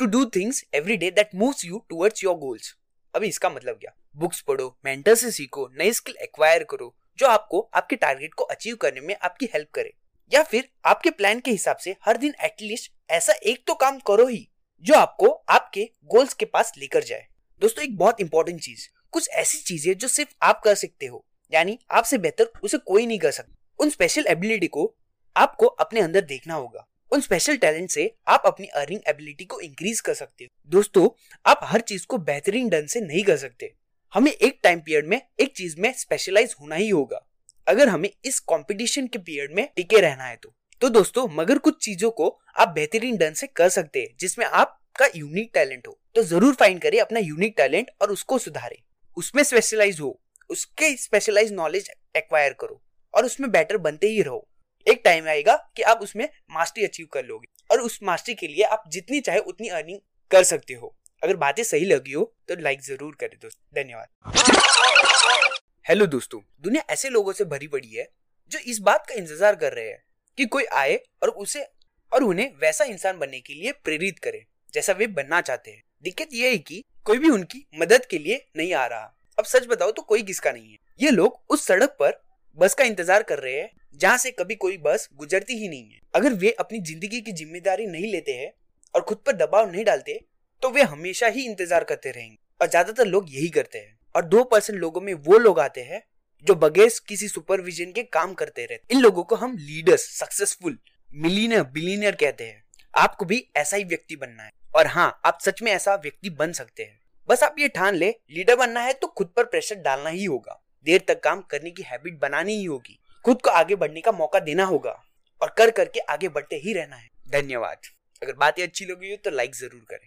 To do things every day that moves you towards your goals अभी इसका मतलब क्या? बुक्स पढ़ो मेंटर से सीखो, नई स्किल एक्वायर करो, जो आपको, आपके टारगेट को अचीव करने में आपकी हेल्प करे। या फिर आपके प्लान के हिसाब से हर दिन एटलीस्ट ऐसा एक तो काम करो ही, जो आपको, आपके गोल्स के पास लेकर जाए। दोस्तों, एक बहुत इंपॉर्टेंट चीज़, कुछ ऐसी चीज़ें जो सिर्फ़ आप कर सकते हो, यानी आपसे बेहतर उसे कोई नहीं कर सकता। उन स्पेशल एबिलिटी को आपको अपने अंदर देखना होगा। उन स्पेशल टैलेंट से आप अपनी अर्निंग एबिलिटी को इंक्रीज कर सकते हो। दोस्तों, आप हर चीज़ को बेहतरीन ढंग से नहीं कर सकते। हमें एक टाइम पीरियड में, एक चीज़ में स्पेशलाइज होना ही होगा। अगर हमें इस कंपटीशन के पीरियड में टिके रहना है तो। तो दोस्तों, मगर कुछ चीज़ों को आप बेहतरीन ढंग से कर सकते हैं, जिसमें आपका यूनिक टैलेंट हो। तो ज़रूर फाइंड करें अपना यूनिक टैलेंट और उसको सुधारे। उसमें स्पेशलाइज हो, उसके स्पेशलाइज नॉलेज एक्वायर करो और उसमें बेटर बनते ही रहो। एक टाइम आएगा कि आप उसमें मास्टरी अचीव कर लोगे। और उस मास्टरी के लिए आप जितनी चाहे उतनी अर्निंग कर सकते हो। अगर बातें सही लगी हो तो लाइक ज़रूर करें दोस्तों। धन्यवाद। हेलो दोस्तों, दुनिया ऐसे लोगों से भरी पड़ी है, जो इस बात का इंतज़ार कर रहे हैं कि कोई आए और उसे, और उन्हें वैसा इंसान बनने के लिए प्रेरित करे, जैसा वे बनना चाहते हैं। दिक्कत यह है कि कोई भी उनकी मदद के लिए नहीं आ रहा। अब सच बताओ तो कोई किसका नहीं है। ये लोग उस सड़क पर बस का इंतज़ार कर रहे हैं जहाँ से कभी कोई बस गुजरती ही नहीं है। अगर वे अपनी ज़िंदगी की ज़िम्मेदारी नहीं लेते हैं और खुद पर दबाव नहीं डालते तो वे हमेशा ही इंतज़ार करते रहेंगे। और ज़्यादातर लोग यही करते हैं। और दो परसेंट लोगों में वो लोग आते हैं जो बगैर किसी सुपरविजन के काम करते रहते इन लोगों को हम लीडर्स, सक्सेसफुल, मिलीनियर, बिलीनियर कहते हैं। आपको भी ऐसा ही व्यक्ति बनना है। और हाँ आप सच में ऐसा व्यक्ति बन सकते हैं। बस आप ये ठान ले, लीडर बनना है तो खुद पर प्रेशर डालना ही होगा। देर तक काम करने की हैबिट बनानी ही होगी। खुद को आगे बढ़ने का मौका देना होगा और कर करके आगे बढ़ते ही रहना है। धन्यवाद। अगर बातें अच्छी लगी हो तो लाइक ज़रूर करें।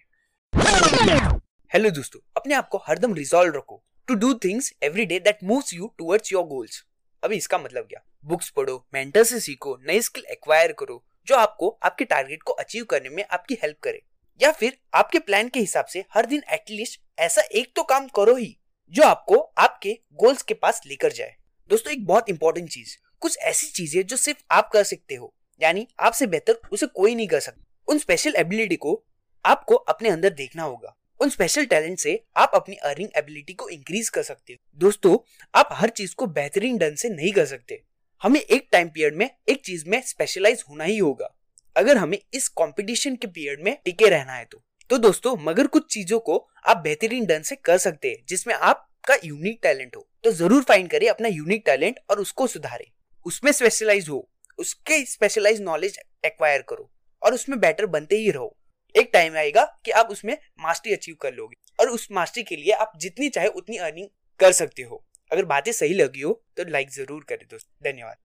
हेलो दोस्तों, अपने आप को हरदम रिजॉल्व रखो। To do things every day that moves you towards your goals अभी इसका मतलब क्या? बुक्स पढ़ो मेंटर से सीखो, नई स्किल एक्वायर करो, जो आपको आपके टारगेट को अचीव करने में आपकी हेल्प करे। या फिर आपके प्लान के हिसाब से हर दिन एटलीस्ट ऐसा एक तो काम करो ही, जो आपको आपके गोल्स के पास लेकर जाए। दोस्तों, एक बहुत इंपॉर्टेंट चीज़। कुछ ऐसी चीज़ें जो सिर्फ़ आप कर सकते हो, यानी आपसे बेहतर उसे कोई नहीं कर सकता। उन स्पेशल एबिलिटी को आपको अपने अंदर देखना होगा। उन स्पेशल टैलेंट से आप अपनी अर्निंग एबिलिटी को इंक्रीज कर सकते हो। दोस्तों, आप हर चीज़ को बेहतरीन ढंग से नहीं कर सकते। हमें एक टाइम पीरियड में, एक चीज़ में स्पेशलाइज होना ही होगा। अगर हमें इस कंपटीशन के पीरियड में टिके रहना है तो। तो दोस्तों, मगर कुछ चीज़ों को आप बेहतरीन ढंग से कर सकते हैं, जिसमें आपका यूनिक टैलेंट हो। तो ज़रूर फाइंड करें अपना यूनिक टैलेंट और उसको सुधारे। उसमें स्पेशलाइज हो, उसके स्पेशलाइज नॉलेज एक्वायर करो और उसमें बेटर बनते ही रहो। एक टाइम आएगा कि आप उसमें मास्टरी अचीव कर लोगे और उस मास्टरी के लिए आप जितनी चाहे उतनी अर्निंग कर सकते हो। अगर बातें सही लगी हो तो लाइक ज़रूर करें दोस्तों। धन्यवाद।